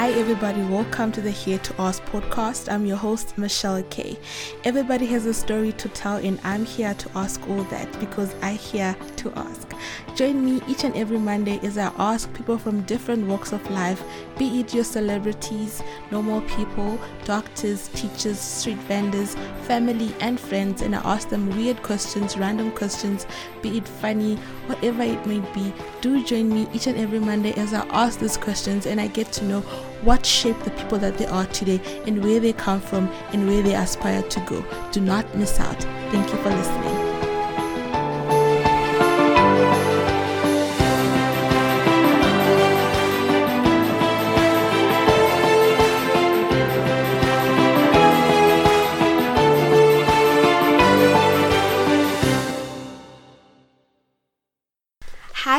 Hi, everybody. Welcome to the Here to Ask podcast. I'm your host, Michelle K. Everybody has a story to tell, and I'm here to ask all that because I here to ask. Join me each and every Monday as I ask people from different walks of life, be it your celebrities, normal people, doctors, teachers, street vendors, family, and friends, and I ask them weird questions, random questions, be it funny, whatever it may be. Do join me each and every Monday as I ask these questions and I get to know what shaped the people that they are today and where they come from and where they aspire to go. Do not miss out. Thank you for listening.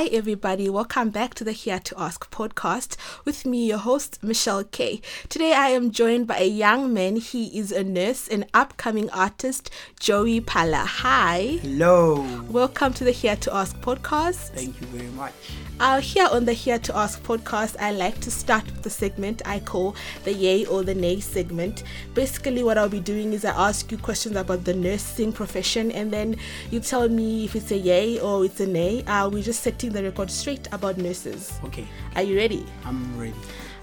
Hi, everybody. Welcome back to the Here to Ask podcast with me, your host, Michelle K. Today, I am joined by a young man. He is a nurse and upcoming artist, Joey Pala. Hi. Hello. Welcome to the Here to Ask podcast. Thank you very much. Uh, here on the Here to Ask podcast, I like to start with the segment I call the Yay or the Nay segment. Basically, what I'll be doing is I ask you questions about the nursing profession, and then you tell me if it's a yay or it's a nay. Uh, we're just setting the record straight about nurses. Okay, Are you ready? I'm ready.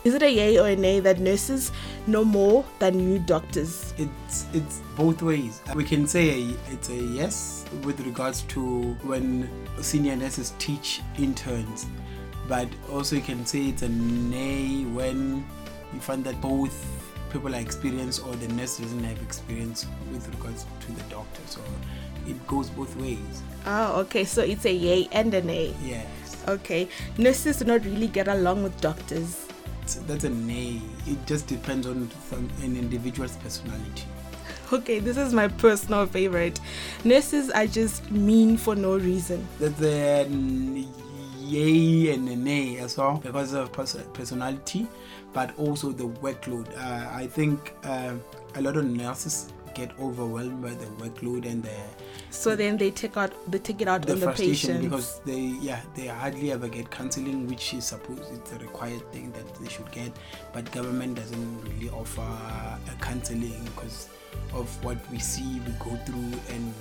Is it a yay or a nay that nurses know more than new doctors? It's it's both ways. We can say it's a yes with regards to when senior nurses teach interns, but also you can say it's a nay when you find that both people are experienced or the nurse doesn't have experience with regards to the doctors So it goes both ways. Oh, okay. So it's a yay and a nay. Yes. Okay. Nurses do not really get along with doctors. It's- That's a nay. It just depends on an individual's personality. Okay, this is my personal favorite. Nurses are just mean for no reason. That's a yay and a nay as well because of personality, but also the workload. Uh, I think uh, a lot of nurses get overwhelmed by the workload and the, So then they take out they take it out the on the frustration patient. because they yeah they hardly ever get counseling, which is supposed it's a required thing that they should get, but government doesn't really offer a counseling because of what we see we go through and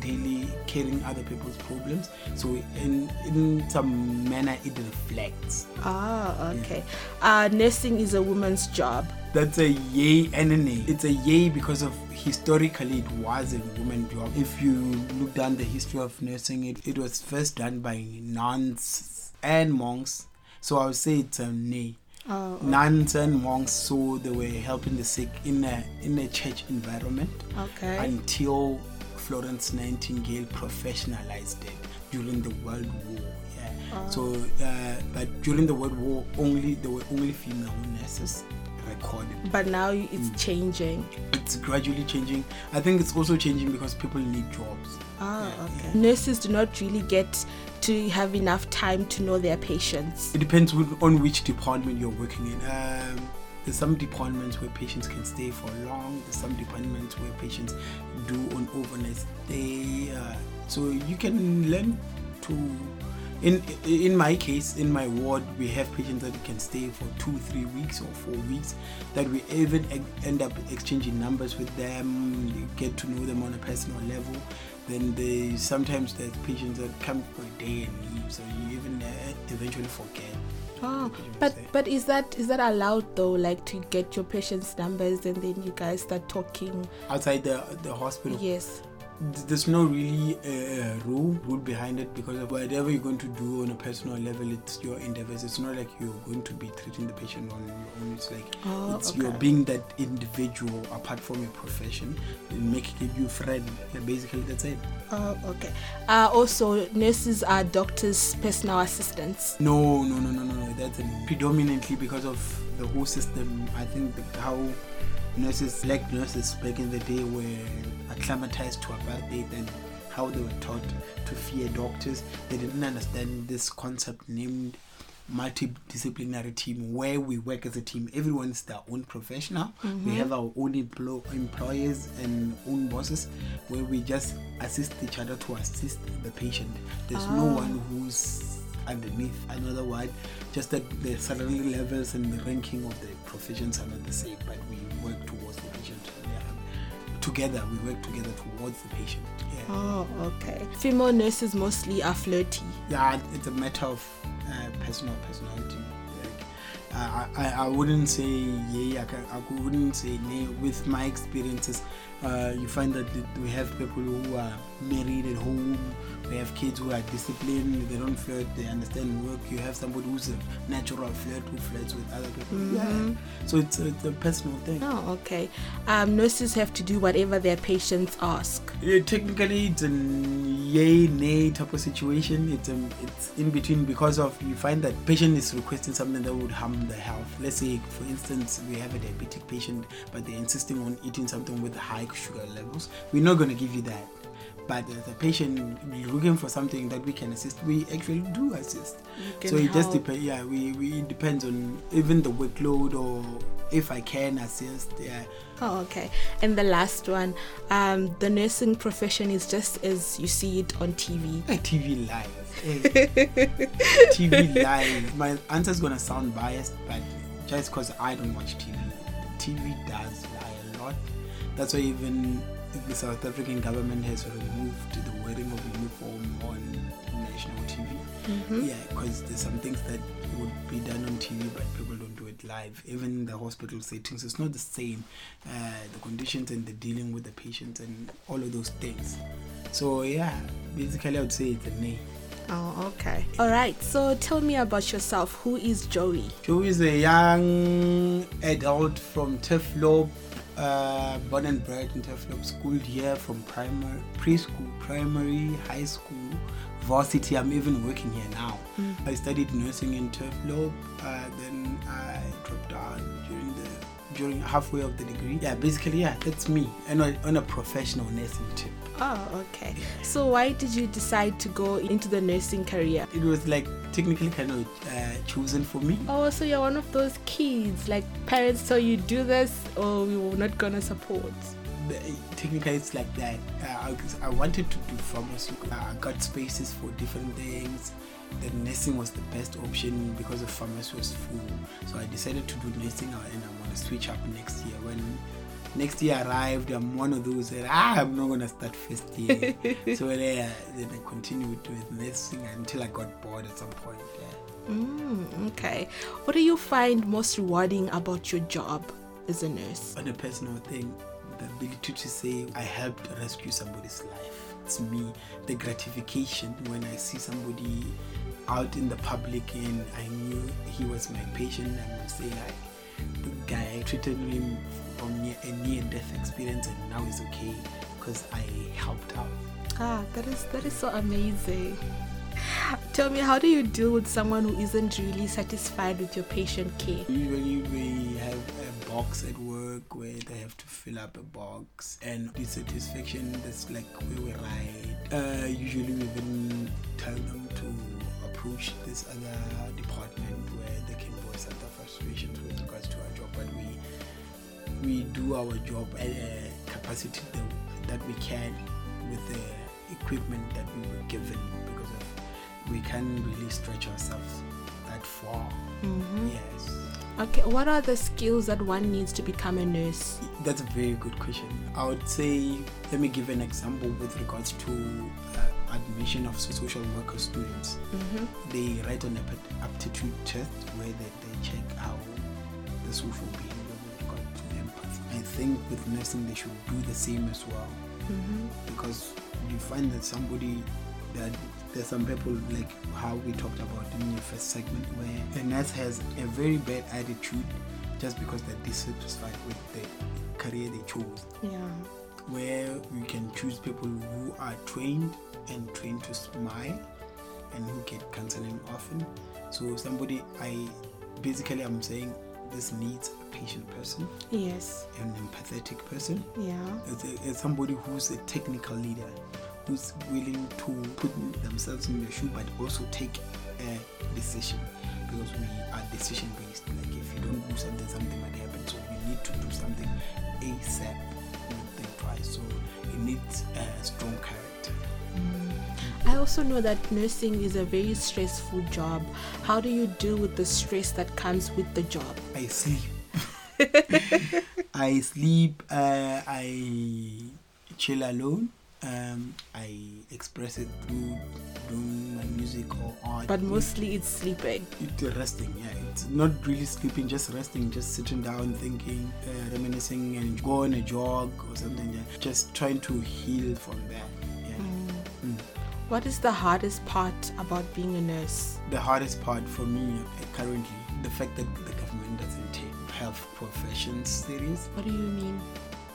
daily carrying other people's problems. So in in some manner it reflects. Ah, okay. Uh, nursing is a woman's job. that's a yay and a nay. It's a yay because of historically it was a woman job. If you look down the history of nursing it, it was first done by nuns and monks. So i would say it's a nay. Oh, nuns and monks so they were helping the sick in a in a church environment okay. until Florence Nightingale professionalized it during the World War. Yeah. Oh. So, uh, but during the World War, only there were only female nurses recorded. But now it's Mm. changing. It's gradually changing. I think it's also changing because people need jobs. Ah, Yeah, okay. Nurses do not really get to have enough time to know their patients. It depends on which department you're working in. Um, there's some departments where patients can stay for long. There's some departments where patients do an overnight stay. Uh, so you can learn to. In in my case, in my ward, we have patients that can stay for two, three weeks or four weeks. That we even end up exchanging numbers with them, get to know them on a personal level. Then they sometimes there's patients that come for a day and leave, so you even uh, eventually forget. Oh, but but is that is that allowed though? Like to get your patients' numbers and then you guys start talking? outside the the hospital. Yes. Th- There's no really uh, rule rule behind it because of whatever you're going to do on a personal level, it's your endeavors. It's not like you're going to be treating the patient on your own. It's like Oh, it's okay. you're being that individual apart from your profession, and making you friend. Yeah, basically, that's it. Oh, okay. Uh, also, nurses are doctors' personal assistants. No, no, no, no, no, no. That's predominantly because of the whole system. I think the, how nurses, black nurses back in the day, were acclimatized to apartheid and how they were taught to fear doctors. They didn't understand this concept named multidisciplinary team where we work as a team everyone's their own professional we have our own emplo- employers and own bosses where we just assist each other to assist the patient there's no Ah. one who's underneath another ward. Just that the salary levels and the ranking of the professions are not the same, but we work towards the patient. Yeah. Together, we work together towards the patient. Yeah. Oh, okay. Female nurses mostly are flirty. Yeah, it's a matter of uh, personal personality. I, I, I wouldn't say yeah, I, can, I wouldn't say nay. With my experiences, uh, you find that we have people who are married at home, we have kids who are disciplined, they don't flirt, they understand work. You have somebody who's a natural flirt who flirts with other people. Mhm. Yeah. So it's, it's a personal thing. Oh, okay. Um, nurses have to do whatever their patients ask. Yeah, technically, it's a yay nay type of situation. It's um, it's in between because of you find that patient is requesting something that would harm the health. Let's say, for instance, we have a diabetic patient, but they're insisting on eating something with high sugar levels. We're not going to give you that. But as a patient looking for something that we can assist, we actually do assist. So it just depends. Yeah, we, we it depends on even the workload or if I can assist. Yeah. Oh, okay. And the last one, um, the nursing profession is just as you see it on TV. Hey, TV live. Hey. TV live. My answer's gonna sound biased, but just because I don't watch TV, TV does lie a lot. That's why even the South African government has removed the wearing of uniform on national TV. Mhm. Yeah, because there's some things that would be done on TV, but people don't do it live. Even in the hospital settings, it's not the same. Uh, the conditions and the dealing with the patients and all of those things. So yeah, basically, I would say it's a nay. Oh, okay. All right. So tell me about yourself. Who is Joey? Joey is a young adult from Turfloop, uh, born and bred in Turfloop, schooled here from primary, preschool, primary, high school, varsity. I'm even working here now. I studied nursing in Turfloop, uh, then I dropped out during the during halfway of the degree. Yeah, basically, yeah, that's me. And on, a professional nursing tip. Oh, okay. So why did you decide to go into the nursing career? It was like technically kind of uh, chosen for me. Oh, so you're one of those kids, like parents tell you do this or we were not gonna support. technically it's like that uh, I, I wanted to do pharmacy uh, i got spaces for different things the nursing was the best option because the pharmacy was full so i decided to do nursing and I'm going to switch up next year when next year arrived i'm one of those that ah, i'm not going to start first year so then, uh, then i continued with nursing until i got bored at some point yeah. Mm, okay. What do you find most rewarding about your job as a nurse? on a personal thing, the ability to say I helped rescue somebody's life. It's me. The gratification when I see somebody out in the public and I knew he was my patient and I say like the guy I treated him from near, a near death experience and now he's okay because I helped out. Ah, that is that is so amazing. Tell me, how do you deal with someone who isn't really satisfied with your patient care? Usually we have a box at work where they have to fill up a box and dissatisfaction that's like where we write. Uh, usually we even tell them to approach this other department where they can voice out their frustrations with regards to our job but we we do our job at a capacity that, that we can with the equipment that we were given because of we can't really stretch ourselves that far. Mhm. Yes. Okay, what are the skills that one needs to become a nurse? That's a very good question. I would say, let me give an example with regards to uh, admission of social worker students. Mm-hmm. They write an apt- aptitude test where they, they check how the social behavior with regard to empathy. I think with nursing they should do the same as well Mm-hmm. because you find that somebody that there's some people like how we talked about in the first segment where a nurse has a very bad attitude just because they're dissatisfied with the career they chose Yeah. Where we can choose people who are trained and trained to smile and who get counseling often. So somebody i basically i'm saying this needs a patient person Yes. an empathetic person. Yeah. it's, a, it's somebody who's a technical leader who's willing to put themselves in the shoe but also take a decision. Because we are decision based like if you don't do something something might happen. So we need to do something asap think twice so it needs a strong character I also know that nursing is a very stressful job. How do you deal with the stress that comes with the job? I sleep. I sleep. Uh, I chill alone. Um, I express it through doing my music or art. But mostly it's sleeping. It's resting, yeah. It's not really sleeping, just resting, just sitting down, thinking, uh, reminiscing, and go on a jog or something. Yeah. Just trying to heal from that. Yeah. Mm. What is the hardest part about being a nurse? The hardest part for me uh, currently, the fact that the government doesn't take health professions serious. What do you mean?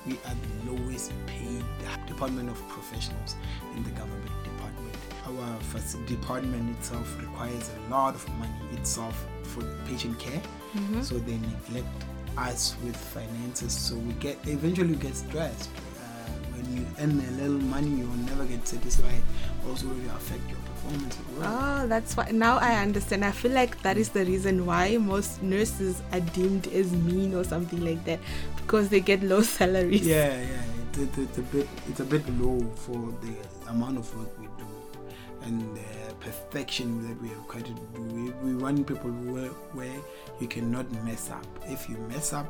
We are the lowest paid department of professionals in the government department. Our first department itself requires a lot of money itself for patient care, Mm-hmm. so they neglect us with finances. So we get eventually we get stressed. Uh, when you earn a little money, you will never get satisfied. Also, it will affect your performance. Oh, that's why. Now I understand. I feel like that is the reason why most nurses are deemed as mean or something like that because they get low salaries. Yeah, yeah. It, it, it's a bit it's a bit low for the amount of work we do and the perfection that we to do. We, we want people where, where you cannot mess up. If you mess up,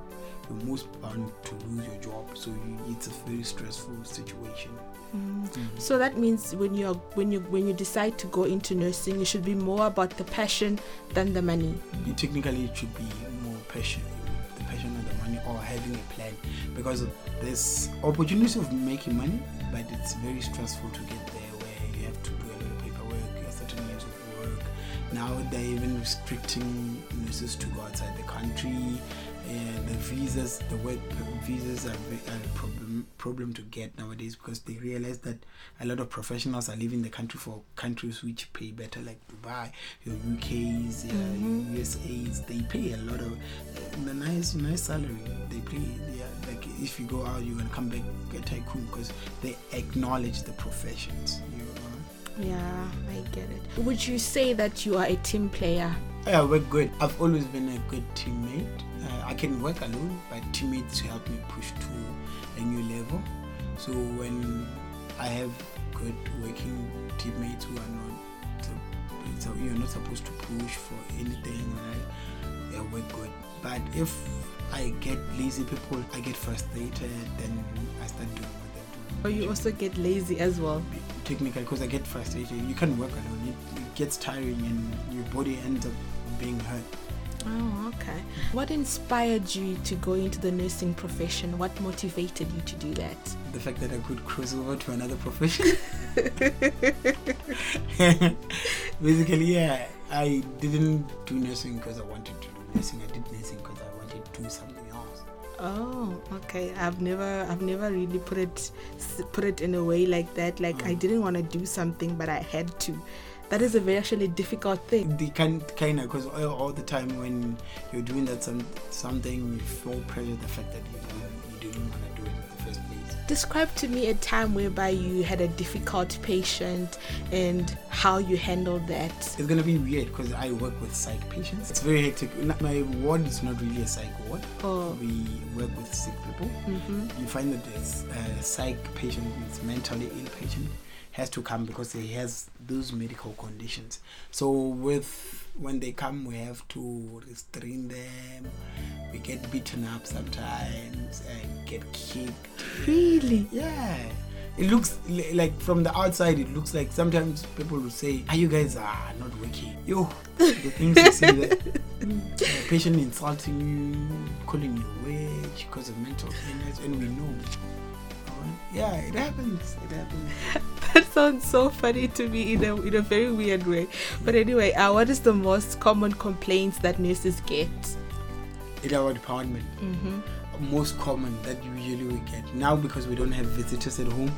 you're most bound to lose your job. So you, it's a very stressful situation. Mm. So that means when you're when you when you decide to go into nursing, it should be more about the passion than the money. You, technically, it should be more passion, the passion of the money, or having a plan, because there's opportunities of making money, but it's very stressful to get Now they're even restricting nurses to go outside the country. And the visas, the work visas are, a problem problem to get nowadays because they realize that a lot of professionals are leaving the country for countries which pay better, like Dubai, your UK's, uh, Mhm. USA's. They pay a lot of uh, the nice nice salary. They pay. Yeah, like if you go out, you can come back a tycoon because they acknowledge the professions. You know? Yeah, I get it. Would you say that you are a team player? Yeah, we're good. I've always been a good teammate. Uh, I can work alone, but teammates help me push to a new level. So when I have good working teammates who are not, so- you're not supposed to push for anything? Yeah, we're good. But if I get lazy people, I get frustrated, then I start doing Or you also get lazy as well? technically because I get frustrated. You can't work alone. It, it gets tiring and your body ends up being hurt. Oh, okay. What inspired you to go into the nursing profession? What motivated you to do that? The fact that I could cross over to another profession. Basically, yeah, I didn't do nursing because I wanted to do nursing. I did nursing because I wanted to do something. Oh, okay. I've never, I've never really put it, put it in a way like that. Like I Mm. didn't want to do something, but I had to. That is a very actually difficult thing. The kind, kind of, because all, all the time when you're doing that some something, you feel pressure. The fact that you you didn't Describe to me a time whereby you had a difficult patient and how you handled that. It's gonna be weird because I work with psych patients. It's very hectic. My ward is not really a psych ward. Oh. We work with sick people. Mm-hmm. You find that there's a psych patient, is mentally ill patient, has to come because he has those medical conditions. So with when they come, we have to restrain them. We get beaten up sometimes and get kicked. Really? Yeah. It looks like from the outside, it looks like sometimes people will say, Are you guys are not working? Yo, the things you see that a patient insulting you, calling you witch because of mental illness, and we know. Yeah, it happens. It happens. That sounds so funny to me in a in a very weird way. But anyway, uh, what is the most common complaints that nurses get? In our department, Mm-hmm. most common that usually we get now because we don't have visitors at home.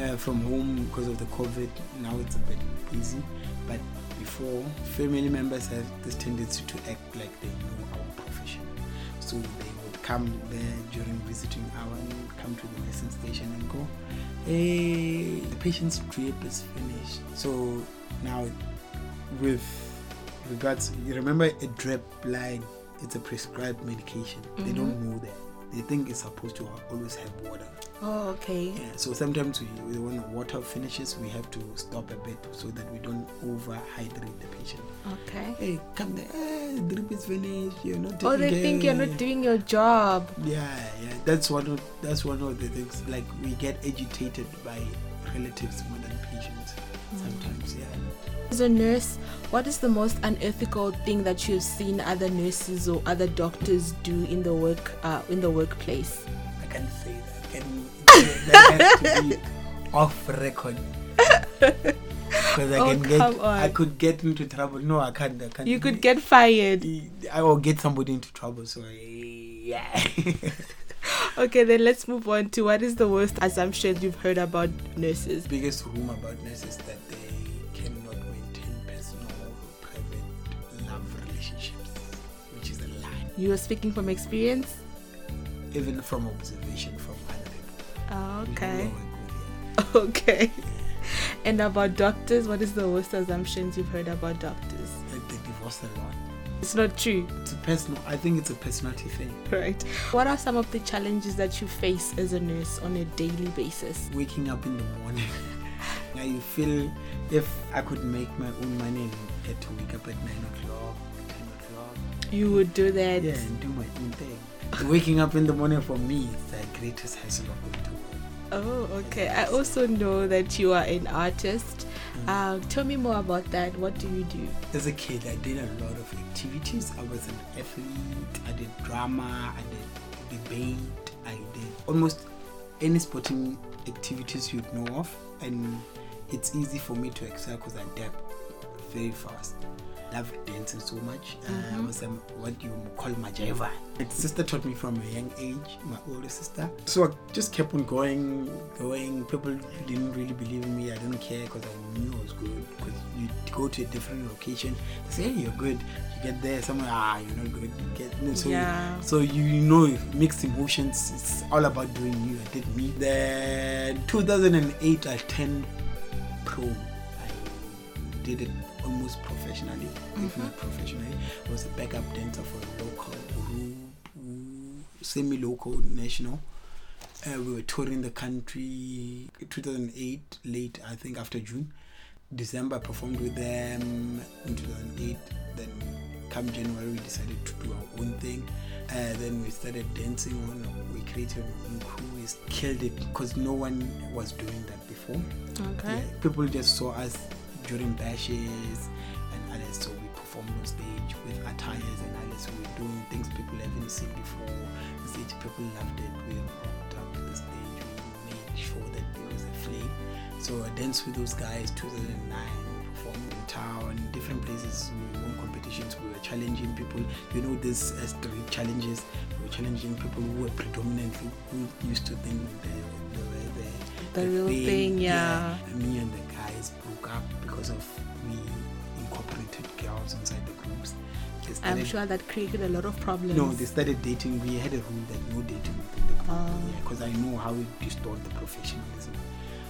Uh, from home because of the COVID, now it's a bit easy. But before, family members have this tendency to act like they know our profession. So they come there during visiting hour and come to the nursing station and go, Hey, the patient's drip is finished. So now, with regards, you remember a drip line, it's a prescribed medication. They don't mm-hmm. know that. They think it's supposed to always have water. Oh, okay. Yeah, so sometimes we, when the water finishes, we have to stop a bit so that we don't overhydrate the patient. Okay. Hey, come there. Hey, the drip is finished. You're not. Oh, they taking think you're not doing your job. Yeah, yeah. That's one of that's one of the things. Like we get agitated by relatives more than patients. Sometimes, yeah. As a nurse, what is the most unethical thing that you've seen other nurses or other doctors do in the work uh, in the workplace? I can't say that. Can, that has to be off record. Because I Oh, can get, come I could get into trouble. No, I can't. I can't. You could get fired. I will get somebody into trouble. So yeah. Okay, then let's move on to what is the worst assumption you've heard about nurses? biggest rumor about nurses that You are speaking from experience. Even from observation from other people. Oh, okay. Okay. And about doctors, what is the worst assumptions you've heard about doctors? Like they divorce a lot. It's not true, It's a personal. I think it's a personality thing. right? What are some of the challenges that you face as a nurse on a daily basis? Waking up in the morning. I feel if I could make my own money and get to wake up at nine o'clock, You would do that. yeah, and do my own thing. Waking up in the morning for me is the greatest hassle of to. Oh, okay. I also know that you are an artist. Uh, tell me more about that. What do you do? As a kid, I did a lot of activities. I was an athlete. I did drama. I did debate. I did almost any sporting activities you'd know of, and it's easy for me to excel because I adapt very fast. Love dancing so much. Uh, I was um, what you call majaiva. My sister taught me from a young age. My older sister. So I just kept on going, going. People didn't really believe in me. I didn't care because I knew I was good. Because you go to a different location, they say hey, you're good. You get there somewhere, ah, you're not good. You get no, so Yeah. so you know mixed emotions. It's all about doing you. I did me. Then 2008, I turned pro. I did it almost professionally, if not professionally. I was a backup dancer for a local group, semi-local, national. Uh, we were touring the country 2008 late i think after june december I performed with them in 2008 then come january we decided to do our own thing uh, then we started dancing on we created a own crew we killed it because no one was doing that before Okay. yeah, people just saw us during bashes and others, so we performed on stage with attires and others. We were doing things people haven't seen before. The stage people loved it. We rocked up the stage. We made sure that there was a flame. So I danced with those guys. 2009, we performed in town, different places. We won competitions. We were challenging people. You know, this uh, street challenges. We were challenging people who were predominantly who used to think the the, the, The real thing, yeah. and me and the guys broke up because of we incorporated girls inside the groups. They I'm sure that created a lot of problems. No, they started dating. We had a rule that no dating within the group. Because I know how it distort the professionalism.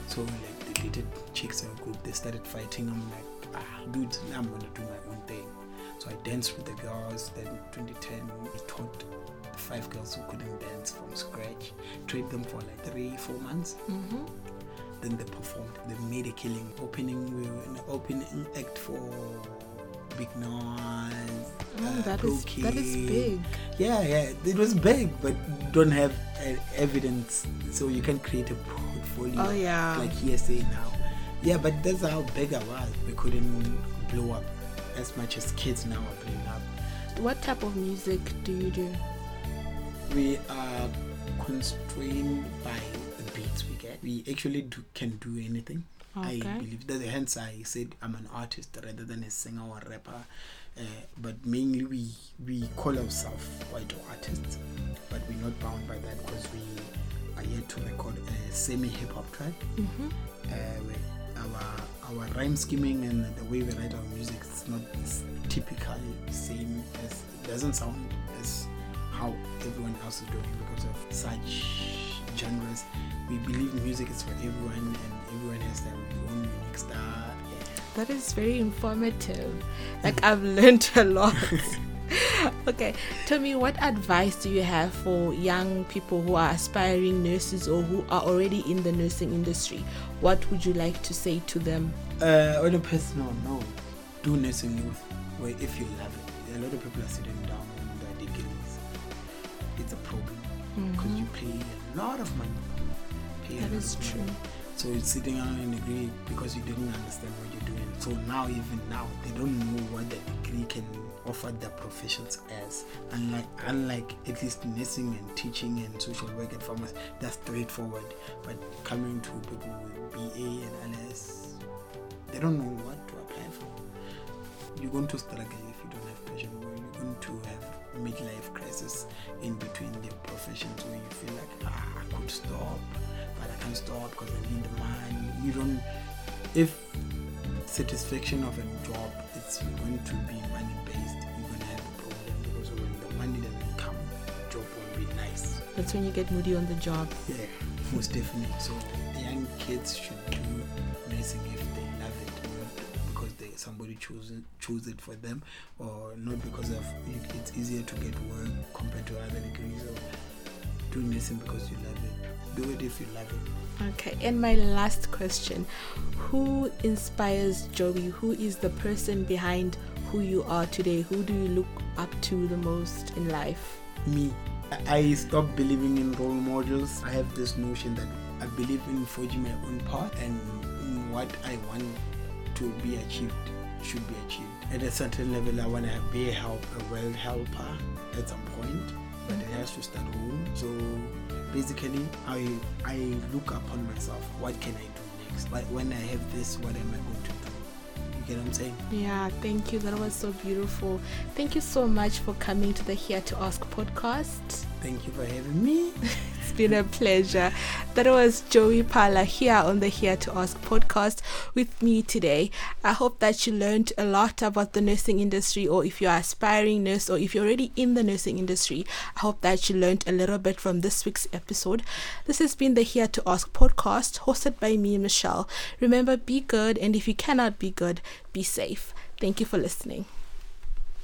So like they dated chicks in a group. They started fighting. I'm like, ah, dude, I'm gonna do my own thing. So I danced with the girls. Then 2010, we taught the five girls who couldn't dance from scratch. Trained them for like three, four months hmm then they performed. They made a killing. Opening, we were in the opening act for Big Nuz. Oh, uh, that is that is big. Yeah, yeah, it was big, but don't have uh, evidence, so you can create a portfolio. Oh yeah. Like hearsay now. Yeah, but that's how big I was. We couldn't blow up as much as kids now are blowing up. what type of music do you do? we are constrained by the beats we get. We actually do, can do anything. I believe that hence I said I'm an artist rather than a singer or rapper. Uh, but mainly we we call ourselves white artists, but we're not bound by that because we are yet to record a semi hip hop track. Mm-hmm. Uh, our our rhyme scheming and the way we write our music is doesn't sound as how everyone else is doing because of such genres. We believe music is for everyone and everyone has their own unique style. Yeah. That is very informative. Like I've learned a lot. okay, tell me what advice do you have for young people who are aspiring nurses or who are already in the nursing industry? What would you like to say to them? Uh, on a personal note, do nursing if you love it. A lot of people are sitting because you pay a lot of money. Pay a That lot of true. money. So it's sitting on a degree because you didn't understand what you're doing. So now, even now, they don't know what the degree can offer their professions as. Unlike, unlike at least nursing and teaching and social work and pharmacy, that's straightforward. But coming to people with BA and LS, they don't know what to apply for. You're going to struggle if you don't have passion, you're going to have midlife crisis in between the professions where you feel like ah, I could stop, but I can't stop because I need the money. You don't. If satisfaction of a job is going to be money based, you're going to have a problem because when the money doesn't come, the job won't be nice. That's when you get moody on the job. Yeah, most definitely. So the young kids should do nursing if they love it, because they somebody chose it, chose it for them, or not because of it- it's easier to get work compared to other degrees. Or do nursing because you love it. Do it if you love it. Okay, and my last question Who inspires Joey? Who is the person behind who you are today? Who do you look up to the most in life? me. I I stopped believing in role models. I have this notion that I believe in forging my own path and in what I want to be achieved should be achieved. At a certain level, I want to be a help, a well helper at some point, but it has to start home. So basically, I I look upon myself. What can I do next? Like when I have this, what am I going to do? You get what I'm saying? Yeah, thank you. That was so beautiful. Thank you so much for coming to the Here to Ask podcast. Thank you for having me. Been a pleasure. That was Joey Pala here on the Here to Ask podcast with me today. I hope that you learned a lot about the nursing industry, or if you're aspiring nurse, or if you're already in the nursing industry. I hope that you learned a little bit from this week's episode. This has been the Here to Ask podcast, hosted by me, Michelle. Remember, be good, and if you cannot be good, be safe. Thank you for listening.